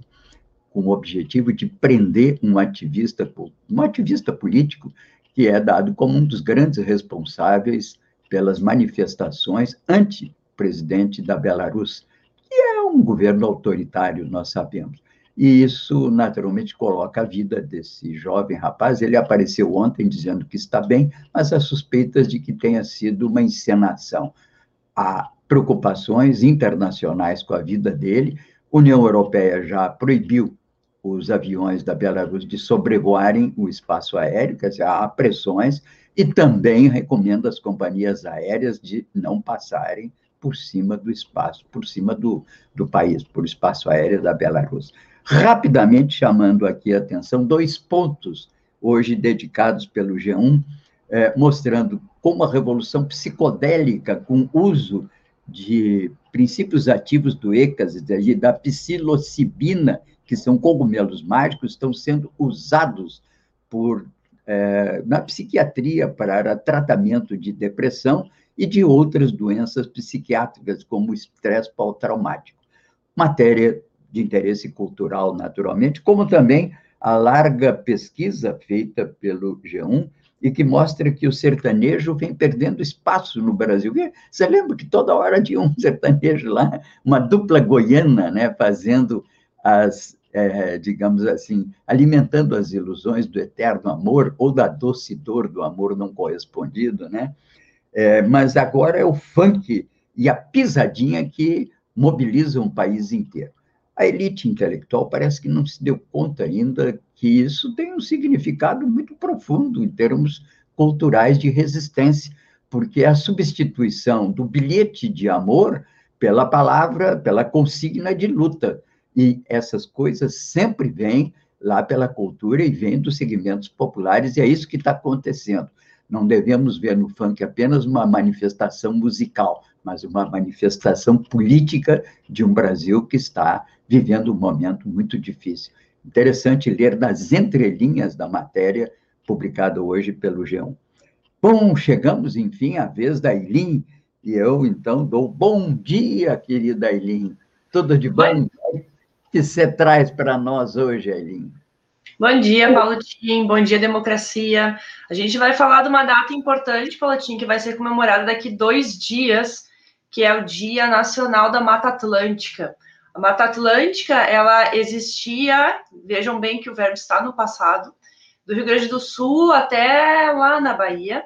com o objetivo de prender um ativista, um ativista político que é dado como um dos grandes responsáveis pelas manifestações anti-presidente da Belarus, que é um governo autoritário, nós sabemos. E isso, naturalmente, coloca a vida desse jovem rapaz. Ele apareceu ontem dizendo que está bem, mas há suspeitas de que tenha sido uma encenação. Há preocupações internacionais com a vida dele. A União Europeia já proibiu os aviões da Belarus de sobrevoarem o espaço aéreo, quer dizer, há pressões, e também recomenda às companhias aéreas de não passarem por cima do espaço, por cima do, do país, por espaço aéreo da Belarus rapidamente chamando aqui a atenção dois pontos hoje dedicados pelo G1, é, mostrando como a revolução psicodélica com uso de princípios ativos do êxtase e da psilocibina, que são cogumelos mágicos, estão sendo usados por, é, na psiquiatria para tratamento de depressão e de outras doenças psiquiátricas, como estresse pós-traumático. Matéria de interesse cultural, naturalmente, como também a larga pesquisa feita pelo G1 e que mostra que o sertanejo vem perdendo espaço no Brasil. Você lembra que toda hora tinha um sertanejo lá, uma dupla goiana, né, fazendo as, é, digamos assim, alimentando as ilusões do eterno amor ou da doce dor do amor não correspondido, né? É, mas agora é o funk e a pisadinha que mobilizam o país inteiro. A elite intelectual parece que não se deu conta ainda que isso tem um significado muito profundo em termos culturais de resistência, porque a substituição do bilhete de amor pela palavra, pela consigna de luta. E essas coisas sempre vêm lá pela cultura e vêm dos segmentos populares, e é isso que está acontecendo. Não devemos ver no funk apenas uma manifestação musical, mas uma manifestação política de um Brasil que está vivendo um momento muito difícil. Interessante ler nas entrelinhas da matéria publicada hoje pelo G1. Bom, chegamos, enfim, à vez da Eileen, e eu, então, dou bom dia, querida Eileen. Tudo de bom? O que você traz para nós hoje, Eileen? Bom dia, Paulo Tim. Bom dia, democracia. A gente vai falar de uma data importante, Paulo Tim, que vai ser comemorada daqui dois dias, que é o Dia Nacional da Mata Atlântica. A Mata Atlântica, ela existia, vejam bem que o verbo está no passado, do Rio Grande do Sul até lá na Bahia,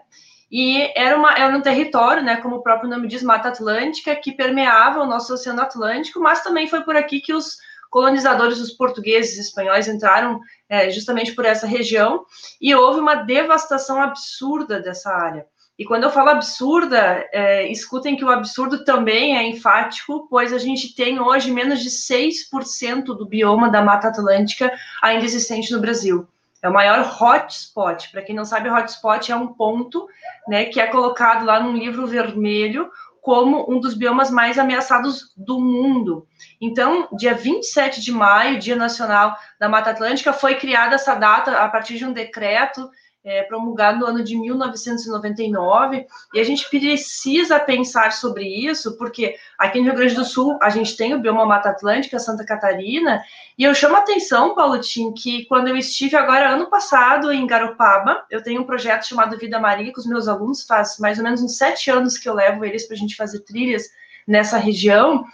e era, uma, era um território, né, como o próprio nome diz, Mata Atlântica, que permeava o nosso Oceano Atlântico, mas também foi por aqui que os colonizadores, os portugueses e espanhóis, entraram é, justamente por essa região, e houve uma devastação absurda dessa área. E quando eu falo absurda, é, escutem que o absurdo também é enfático, pois a gente tem hoje menos de 6% do bioma da Mata Atlântica ainda existente no Brasil. É o maior hotspot. Para quem não sabe, hotspot é um ponto né, que é colocado lá num livro vermelho como um dos biomas mais ameaçados do mundo. Então, dia 27 de maio, Dia Nacional da Mata Atlântica, foi criada essa data a partir de um decreto é, promulgado no ano de 1999, e a gente precisa pensar sobre isso, porque aqui no Rio Grande do Sul a gente tem o bioma Mata Atlântica, Santa Catarina, e eu chamo a atenção, Paulo Tim, que quando eu estive agora ano passado em Garopaba, eu tenho um projeto chamado Vida Maria com os meus alunos, faz mais ou menos uns sete anos que eu levo eles para a gente fazer trilhas nessa região,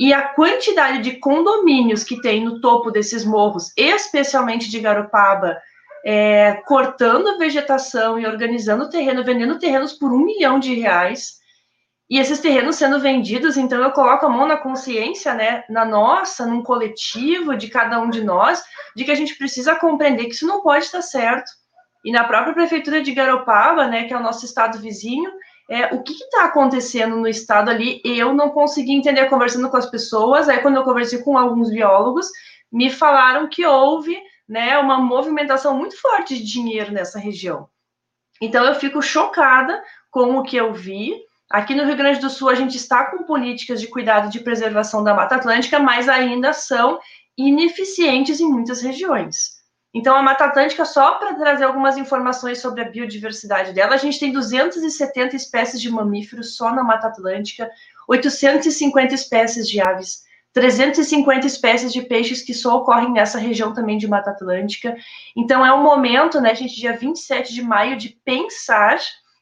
e a quantidade de condomínios que tem no topo desses morros, especialmente de Garopaba, é, cortando a vegetação e organizando o terreno, vendendo terrenos por um milhão de reais. e esses terrenos sendo vendidos, então eu coloco a mão na consciência, né, na nossa, num coletivo de cada um de nós, de que a gente precisa compreender que isso não pode estar certo. E na própria prefeitura de Garopaba, né, que é o nosso estado vizinho, é, o que está acontecendo no estado ali, eu não consegui entender conversando com as pessoas. Aí, quando eu conversei com alguns biólogos, me falaram que houve né, uma movimentação muito forte de dinheiro nessa região. Então, eu fico chocada com o que eu vi. Aqui no Rio Grande do Sul, a gente está com políticas de cuidado de preservação da Mata Atlântica, mas ainda são ineficientes em muitas regiões. Então, a Mata Atlântica, só para trazer algumas informações sobre a biodiversidade dela, a gente tem 270 espécies de mamíferos só na Mata Atlântica, 850 espécies de aves, 350 espécies de peixes que só ocorrem nessa região também de Mata Atlântica. Então, é um momento, né, gente, dia 27 de maio, de pensar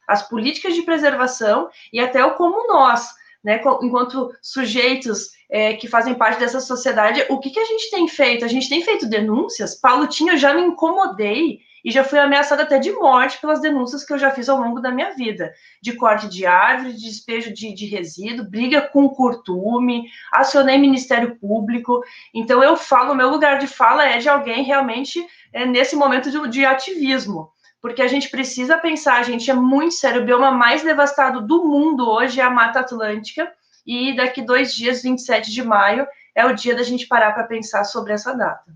as políticas de preservação e até o como nós, né, enquanto sujeitos é, que fazem parte dessa sociedade, o que, que a gente tem feito? A gente tem feito denúncias? Paulo Tinha, eu já me incomodei e já fui ameaçada até de morte pelas denúncias que eu já fiz ao longo da minha vida, de corte de árvore, de despejo de, de resíduo, briga com curtume, acionei Ministério Público, então eu falo, meu lugar de fala é de alguém realmente é, nesse momento de, de ativismo, porque a gente precisa pensar, a gente é muito sério, o bioma mais devastado do mundo hoje é a Mata Atlântica, e daqui dois dias, 27 de maio, é o dia da gente parar para pensar sobre essa data.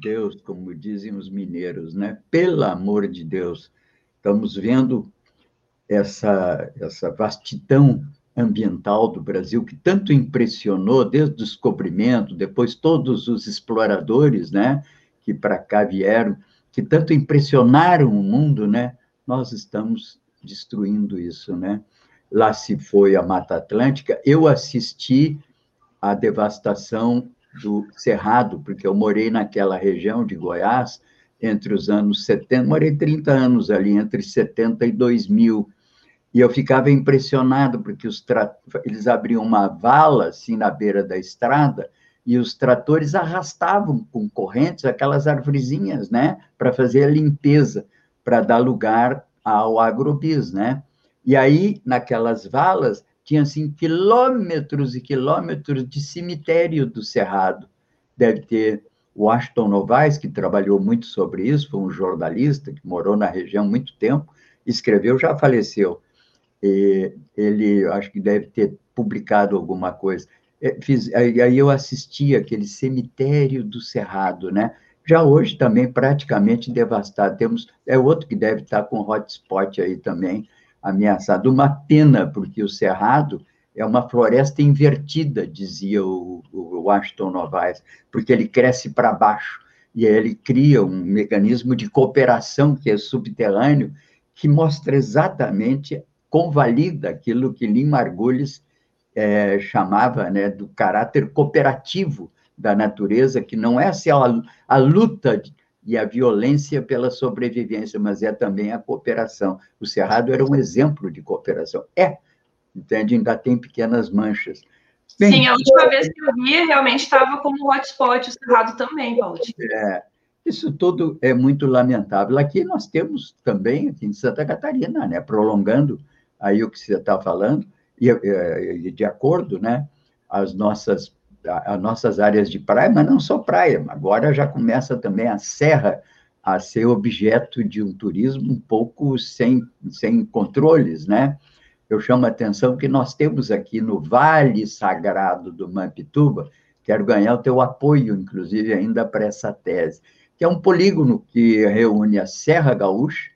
Deus, como dizem os mineiros, né? Pelo amor de Deus, estamos vendo essa, essa vastidão ambiental do Brasil que tanto impressionou desde o descobrimento, depois todos os exploradores, né? que para cá vieram, que tanto impressionaram o mundo, né? Nós estamos destruindo isso, né? Lá se foi a Mata Atlântica, eu assisti à devastação do Cerrado, porque eu morei naquela região de Goiás entre os anos 70, morei 30 anos ali, entre 70 e 2000, e eu ficava impressionado, porque os tra... eles abriam uma vala, assim, na beira da estrada, e os tratores arrastavam com correntes aquelas arvorezinhas, né, para fazer a limpeza, para dar lugar ao agrobis, né? E aí, naquelas valas, tinha assim quilômetros e quilômetros de cemitério do Cerrado. Deve ter o Ashton Novaes, que trabalhou muito sobre isso, foi um jornalista que morou na região muito tempo, escreveu, já faleceu. E ele, acho que deve ter publicado alguma coisa. É, fiz, aí eu assisti aquele cemitério do Cerrado, né? Já hoje também praticamente devastado. Temos, é outro que deve estar com hotspot aí também ameaçado. Uma pena, porque o Cerrado é uma floresta invertida, dizia o, o Washington Novaes, porque ele cresce para baixo e ele cria um mecanismo de cooperação que é subterrâneo, que mostra exatamente, convalida aquilo que Lima Margulis é, chamava né, do caráter cooperativo da natureza, que não é assim, a, a luta e a violência pela sobrevivência, mas é também a cooperação. O Cerrado era um exemplo de cooperação. É, entende? Ainda tem pequenas manchas. Bem, Sim, a última vez que eu vi, realmente estava como hotspot o Cerrado também, Paulo. É, isso tudo é muito lamentável. Aqui nós temos também, aqui em Santa Catarina, né, prolongando aí o que você está falando, e, de acordo, né, as nossas as nossas áreas de praia, mas não só praia, agora já começa também a serra a ser objeto de um turismo um pouco sem, sem controles, né? Eu chamo a atenção que nós temos aqui no Vale Sagrado do Mampituba, quero ganhar o teu apoio, inclusive, ainda para essa tese, que é um polígono que reúne a Serra Gaúcha,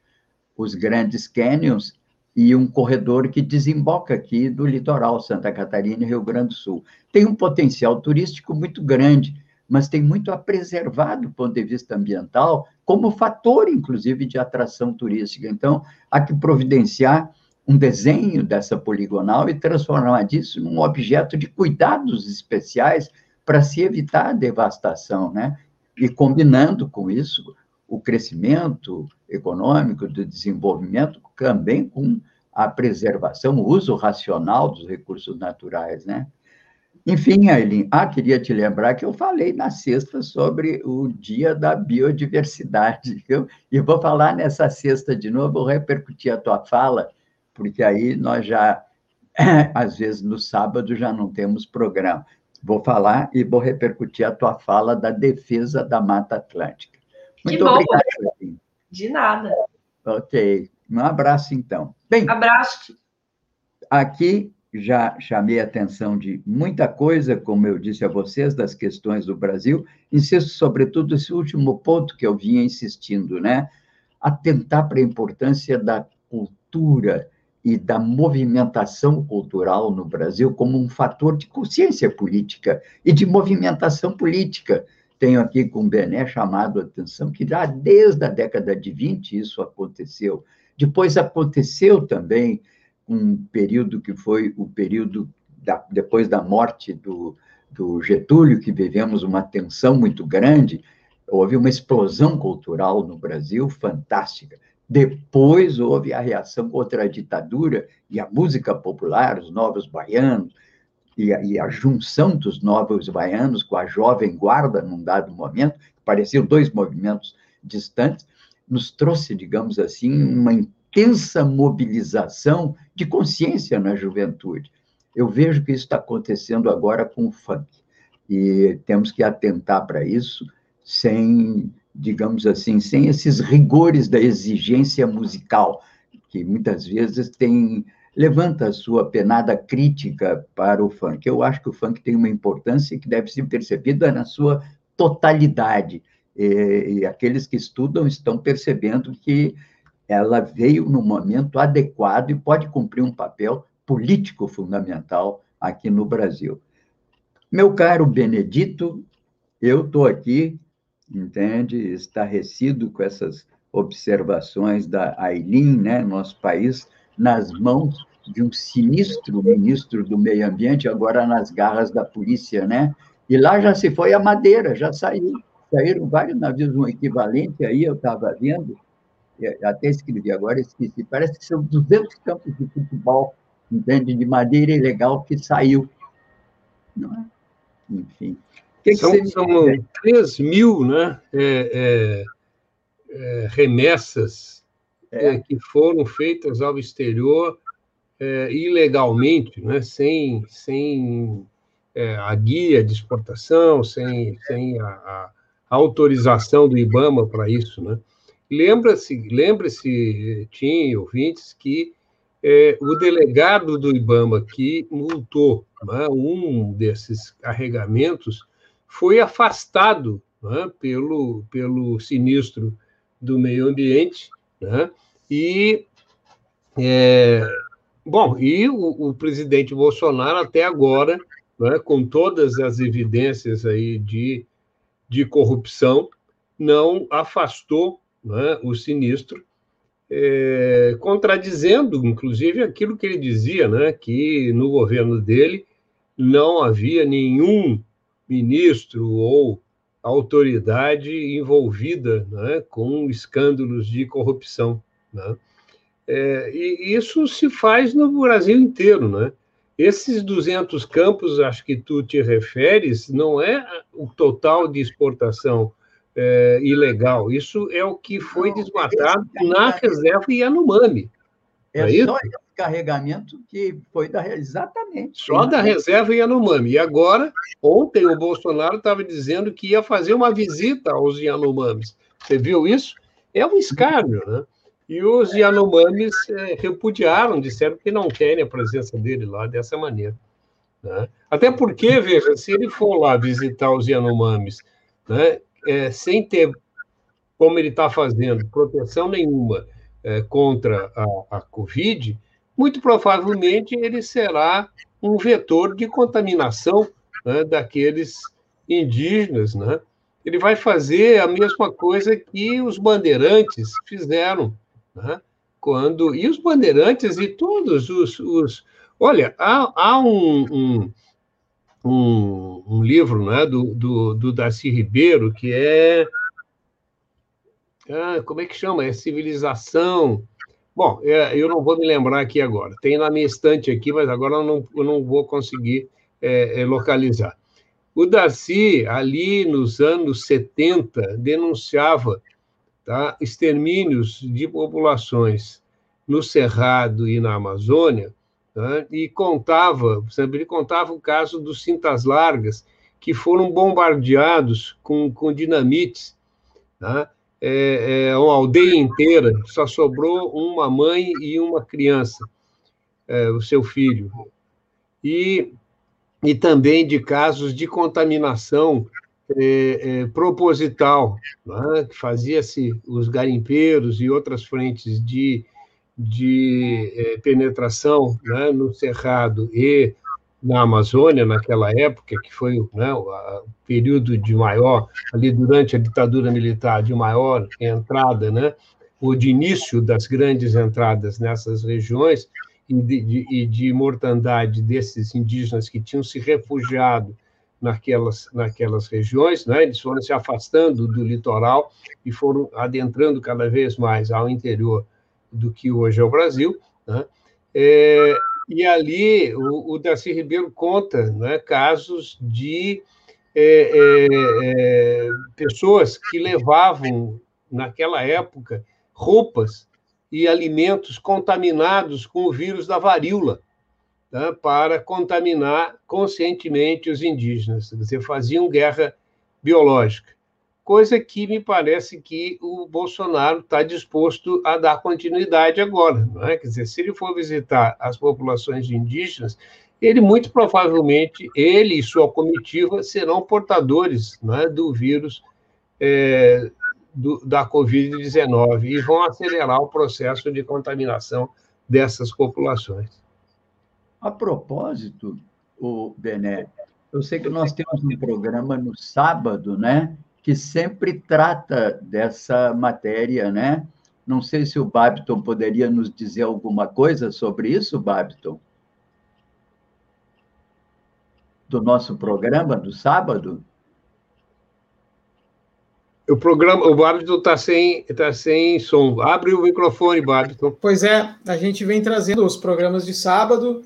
os grandes canyons e um corredor que desemboca aqui do litoral Santa Catarina e Rio Grande do Sul. Tem um potencial turístico muito grande, mas tem muito a preservar do ponto de vista ambiental, como fator, inclusive, de atração turística. Então, há que providenciar um desenho dessa poligonal e transformar disso num objeto de cuidados especiais para se evitar a devastação, né? E combinando com isso o crescimento econômico, do desenvolvimento, também com a preservação, o uso racional dos recursos naturais, né? Enfim, Aileen, ah, queria te lembrar que eu falei na sexta sobre o Dia da Biodiversidade, viu? E vou falar nessa sexta de novo, vou repercutir a tua fala, porque aí nós já, às vezes no sábado, já não temos programa. Vou falar e vou repercutir a tua fala da defesa da Mata Atlântica. Muito obrigado. Aileen. De nada. Ok. Um abraço, então. Bem, abraço. Aqui já chamei a atenção de muita coisa, como eu disse a vocês, das questões do Brasil. Insisto, sobretudo, esse último ponto que eu vinha insistindo, né? Atentar para a importância da cultura e da movimentação cultural no Brasil como um fator de consciência política e de movimentação política. Tenho aqui com o Bené chamado a atenção que já desde a década de 20 isso aconteceu. Depois aconteceu também um período que foi o período da, depois da morte do, do Getúlio, que vivemos uma tensão muito grande, houve uma explosão cultural no Brasil fantástica. Depois houve a reação contra a ditadura e a música popular, os novos baianos, e a, e a, junção dos novos baianos com a jovem guarda, num dado momento, pareciam dois movimentos distantes, nos trouxe, digamos assim, uma intensa mobilização de consciência na juventude. Eu vejo que isso está acontecendo agora com o funk. E temos que atentar para isso sem, digamos assim, sem esses rigores da exigência musical, que muitas vezes tem levanta a sua penada crítica para o funk. Eu acho que o funk tem uma importância que deve ser percebida na sua totalidade. E, e aqueles que estudam estão percebendo que ela veio no momento adequado e pode cumprir um papel político fundamental aqui no Brasil. Meu caro Benedito, eu estou aqui, entende, estarrecido com essas observações da Aileen, né, nosso país, nas mãos de um sinistro ministro do Meio Ambiente, agora nas garras da polícia, né? E lá já se foi a Madeira, já saiu, saíram vários navios, um equivalente aí, eu estava vendo, até escrevi agora, esqueci, parece que são 200 campos de futebol, entende, de madeira ilegal que saiu. Não é? Enfim. Que são, que são 3 mil né, é, é, é, remessas é. é. que foram feitas ao exterior é, ilegalmente, né, sem, sem a guia de exportação, sem, sem a, a autorização do IBAMA para isso. Né? Lembra-se, lembre-se, Tim, ouvintes, que é, o delegado do IBAMA que multou né, um desses carregamentos foi afastado né, pelo, pelo sinistro do meio ambiente, né, e é, bom, e o, o, presidente Bolsonaro até agora, né, com todas as evidências aí de, de corrupção, não afastou né, o sinistro, é, contradizendo, inclusive, aquilo que ele dizia, né, que no governo dele não havia nenhum ministro ou autoridade envolvida né, com escândalos de corrupção. Né? É, e isso se faz no Brasil inteiro. Né? Esses 200 campos, acho que tu te referes, não é o total de exportação é, ilegal. Isso é o que foi Não, desmatado na reserva Yanomami. É, é só esse carregamento que foi da exatamente. Só da reserva Yanomami. E agora, ontem o Bolsonaro estava dizendo que ia fazer uma visita aos Yanomamis. Você viu isso? É um escárnio, né? E os Yanomamis é, repudiaram, disseram que não querem a presença dele lá dessa maneira. Né? Até porque, veja, se ele for lá visitar os Yanomamis, né, é, sem ter, como ele está fazendo, proteção nenhuma é, contra a, a Covid, muito provavelmente ele será um vetor de contaminação né, daqueles indígenas, né? Ele vai fazer a mesma coisa que os bandeirantes fizeram, né? Quando e os bandeirantes e todos os, os olha, há, há um, um, um, um livro né, do, do, do, Darcy Ribeiro, que é. Ah, como é que chama? É Civilização. Bom, é, eu não vou me lembrar aqui agora. Tem na minha estante aqui, mas agora eu não, eu não vou conseguir é, é, localizar. O Darcy, ali nos anos 70, denunciava tá, extermínios de populações no Cerrado e na Amazônia, tá, e contava, exemplo, ele contava o caso dos cintas largas, que foram bombardeados com, com dinamites, tá, é, é, uma aldeia inteira, só sobrou uma mãe e uma criança, é, o seu filho. E e também de casos de contaminação é, é, proposital, né? fazia-se os garimpeiros e outras frentes de, de é, penetração né? no Cerrado e na Amazônia, naquela época, que foi né, o período de maior, ali durante a ditadura militar, de maior entrada, né, ou de início das grandes entradas nessas regiões, e de, de, de mortandade desses indígenas que tinham se refugiado naquelas, naquelas regiões, né? eles foram se afastando do litoral e foram adentrando cada vez mais ao interior do que hoje é o Brasil. Né? É, e ali o, o Darcy Ribeiro conta né, casos de é, é, é pessoas que levavam, naquela época, roupas e alimentos contaminados com o vírus da varíola, tá? para contaminar conscientemente os indígenas. Dizer, faziam guerra biológica. Coisa que me parece que o Bolsonaro está disposto a dar continuidade agora. Não é? Quer dizer, se ele for visitar as populações indígenas, ele muito provavelmente, ele e sua comitiva serão portadores é, do vírus é, do, da Covid-19 e vão acelerar o processo de contaminação dessas populações. A propósito, o Bené, eu sei que nós temos um programa no sábado, né, que sempre trata dessa matéria, né? Não sei se o Babiton poderia nos dizer alguma coisa sobre isso, Babiton? Do nosso programa do sábado? O programa, o Babton está sem, tá sem som. Abre o microfone, Babton. Pois é, a gente vem trazendo os programas de sábado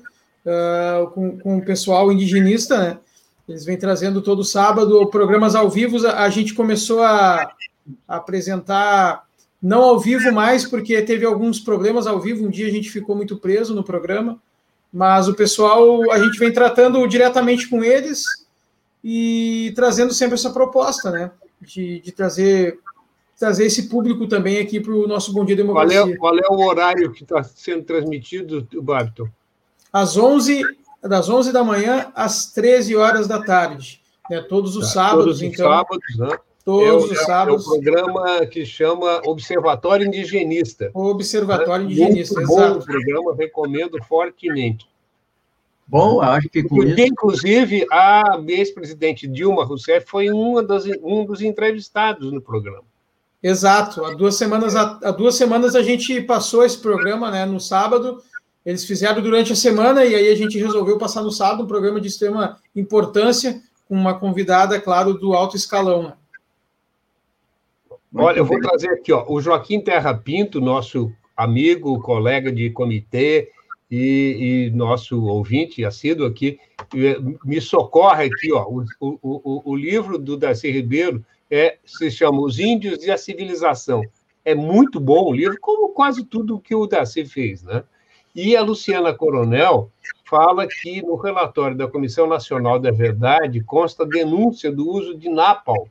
uh, com, com o pessoal indigenista, né? Eles vêm trazendo todo sábado programas ao vivo. A gente começou a, a apresentar não ao vivo mais, porque teve alguns problemas ao vivo. Um dia a gente ficou muito preso no programa, mas o pessoal a gente vem tratando diretamente com eles e trazendo sempre essa proposta, né? de, de trazer trazer esse público também aqui para o nosso Bom Dia Democracia. Qual é, qual é o horário que está sendo transmitido, Babton? Às 11, das 11 da manhã às 13 horas da tarde. Né? Todos os tá, sábados, todos então. Os sábados, né? Todos é, os sábados. É o programa que chama Observatório Indigenista. O Observatório né? Indigenista, Muito exato. Bom programa, recomendo fortemente. Bom, acho que com isso... Inclusive, a ex-presidente Dilma Rousseff foi uma das, um dos entrevistados no programa. Exato. Há duas, semanas, há duas semanas a gente passou esse programa né, no sábado. Eles fizeram durante a semana e aí a gente resolveu passar no sábado um programa de extrema importância, com uma convidada, claro, do alto escalão. Né? Olha, eu vou trazer aqui, ó, o Joaquim Terra Pinto, nosso amigo, colega de comitê, e, e nosso ouvinte assíduo aqui me socorre aqui, ó, o, o, o, o livro do Darcy Ribeiro é, se chama Os Índios e a Civilização. É muito bom o livro, como quase tudo que o Darcy fez, né? E a Luciana Coronel fala que no relatório da Comissão Nacional da Verdade consta denúncia do uso de napalm,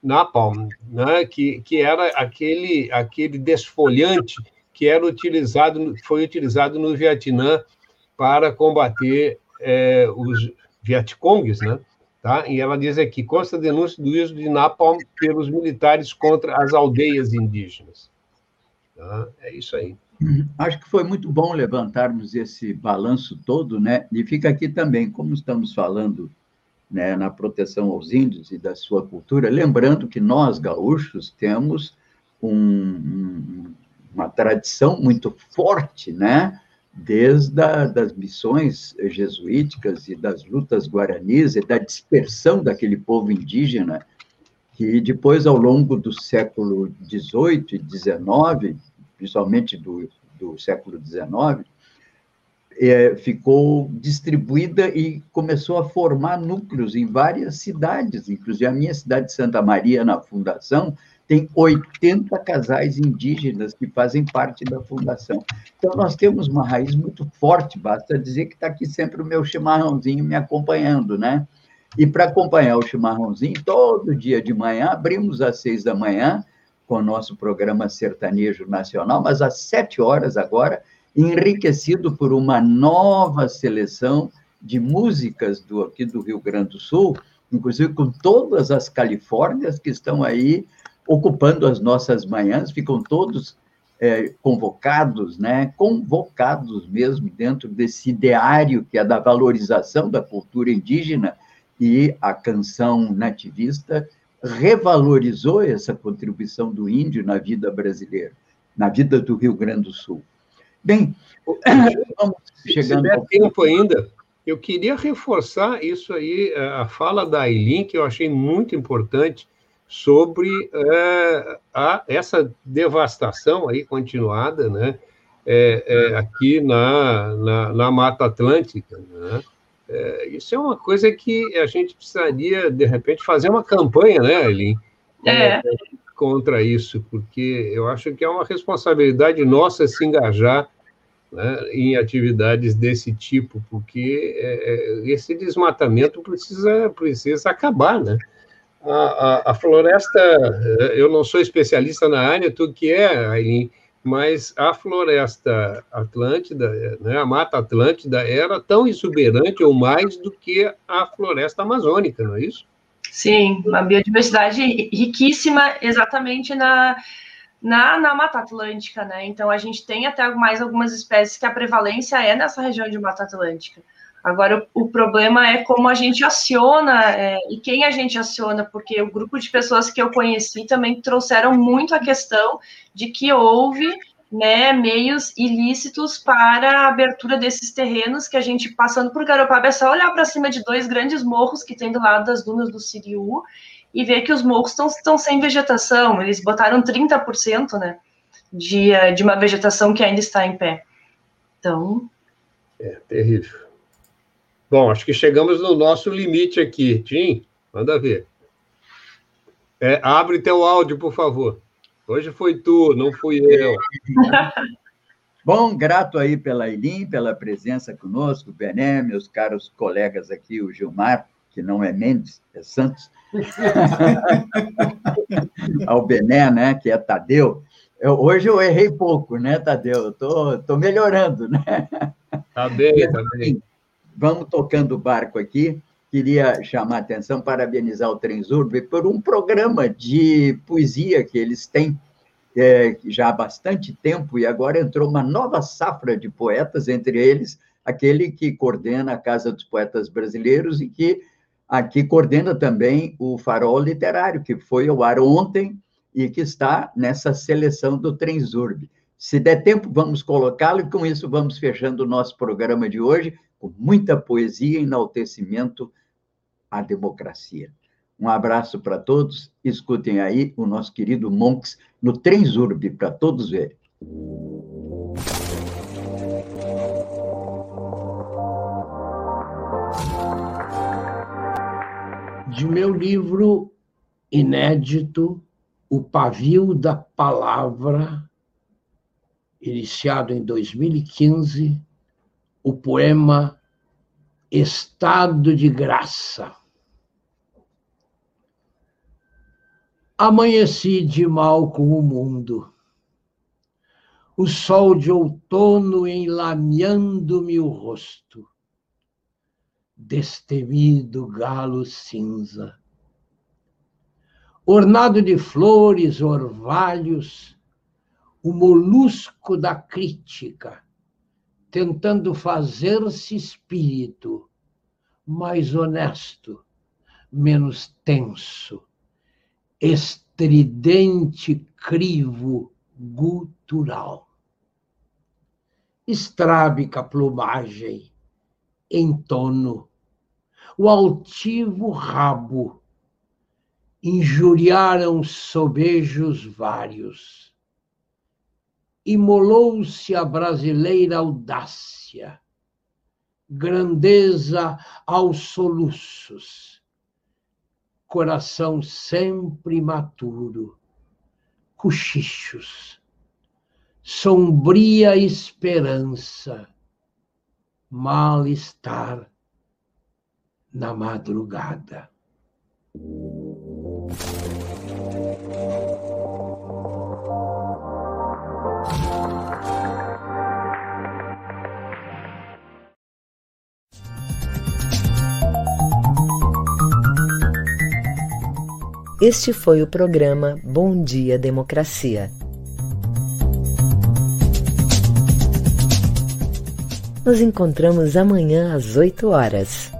napalm, né? que, que era aquele, aquele desfolhante que era utilizado, foi utilizado no Vietnã para combater é, os Vietcongs, né? Tá? E ela diz aqui, consta denúncia do uso de napalm pelos militares contra as aldeias indígenas. Tá? É isso aí. Acho que foi muito bom levantarmos esse balanço todo, né? E fica aqui também, como estamos falando né, na proteção aos índios e da sua cultura, lembrando que nós, gaúchos, temos um, um, uma tradição muito forte, né? Desde a, das missões jesuíticas e das lutas guaranis e da dispersão daquele povo indígena, que depois, ao longo do século XVIII e XIX, principalmente do, do século XIX, é, ficou distribuída e começou a formar núcleos em várias cidades, inclusive a minha cidade de Santa Maria, na fundação, tem 80 casais indígenas que fazem parte da fundação. Então, nós temos uma raiz muito forte, basta dizer que está aqui sempre o meu chimarrãozinho me acompanhando, né? E para acompanhar o chimarrãozinho, todo dia de manhã, abrimos às seis da manhã, com o nosso programa Sertanejo Nacional, mas às sete horas agora, enriquecido por uma nova seleção de músicas do, aqui do Rio Grande do Sul, inclusive com todas as Califórnias que estão aí ocupando as nossas manhãs, ficam todos é, convocados, né, convocados mesmo dentro desse ideário que é da valorização da cultura indígena e a canção nativista revalorizou essa contribuição do índio na vida brasileira, na vida do Rio Grande do Sul. Bem, vamos chegando. Se der tempo ainda, eu queria reforçar isso aí, a fala da Aileen, que eu achei muito importante, sobre é, a, essa devastação aí continuada, né? É, é, aqui na, na, na, Mata Atlântica. Né? É, isso é uma coisa que a gente precisaria, de repente, fazer uma campanha, né, Aileen? É. Contra isso, porque eu acho que é uma responsabilidade nossa se engajar né, em atividades desse tipo, porque é, é, esse desmatamento precisa, precisa acabar, né? A, a, a, floresta, eu não sou especialista na área, tu que é, Aileen, mas a floresta atlântida, né, a mata atlântida, era tão exuberante ou mais do que a floresta amazônica, não é isso? Sim, uma biodiversidade riquíssima exatamente na, na, na Mata Atlântica, né? Então a gente tem até mais algumas espécies que a prevalência é nessa região de Mata Atlântica. Agora, o, o problema é como a gente aciona é, e quem a gente aciona, porque o grupo de pessoas que eu conheci também trouxeram muito a questão de que houve né, meios ilícitos para a abertura desses terrenos que a gente, passando por Garopaba, é só olhar para cima de dois grandes morros que tem do lado das dunas do Siriú e ver que os morros estão sem vegetação. Eles botaram 30% né, de, de uma vegetação que ainda está em pé. Então. É terrível. Bom, acho que chegamos no nosso limite aqui. Tim, manda ver. É, abre teu áudio, por favor. Hoje foi tu, não fui eu. Bom, grato aí pela Eileen, pela presença conosco, Bené, meus caros colegas aqui, o Gilmar, que não é Mendes, é Santos, ao Bené, né, que é Tadeu. Eu, hoje eu errei pouco, né, Tadeu? Estou tô, tô melhorando, né? Tá bem, tá bem. Vamos tocando o barco aqui. Queria chamar a atenção, parabenizar o Transurb por um programa de poesia que eles têm é, já há bastante tempo, e agora entrou uma nova safra de poetas, entre eles aquele que coordena a Casa dos Poetas Brasileiros e que aqui coordena também o Farol Literário, que foi ao ar ontem e que está nessa seleção do Transurb. Se der tempo, vamos colocá-lo e com isso vamos fechando o nosso programa de hoje com muita poesia e enaltecimento à democracia. Um abraço para todos. Escutem aí o nosso querido Monks no Transurb para todos verem. de meu livro inédito, O Pavio da Palavra, iniciado em 2015, o poema Estado de Graça. Amanheci de mal com o mundo. O sol de outono enlameando-me o rosto destemido galo cinza. Ornado de flores, orvalhos, o molusco da crítica, tentando fazer-se espírito mais honesto, menos tenso, estridente crivo gutural. Estrábica plumagem, em tono, o altivo rabo, injuriaram sobejos vários. Imolou-se a brasileira audácia, grandeza aos soluços, coração sempre maturo, cochichos, sombria esperança, mal-estar na madrugada. Este foi o programa Bom Dia Democracia. Nos encontramos amanhã às 8 horas.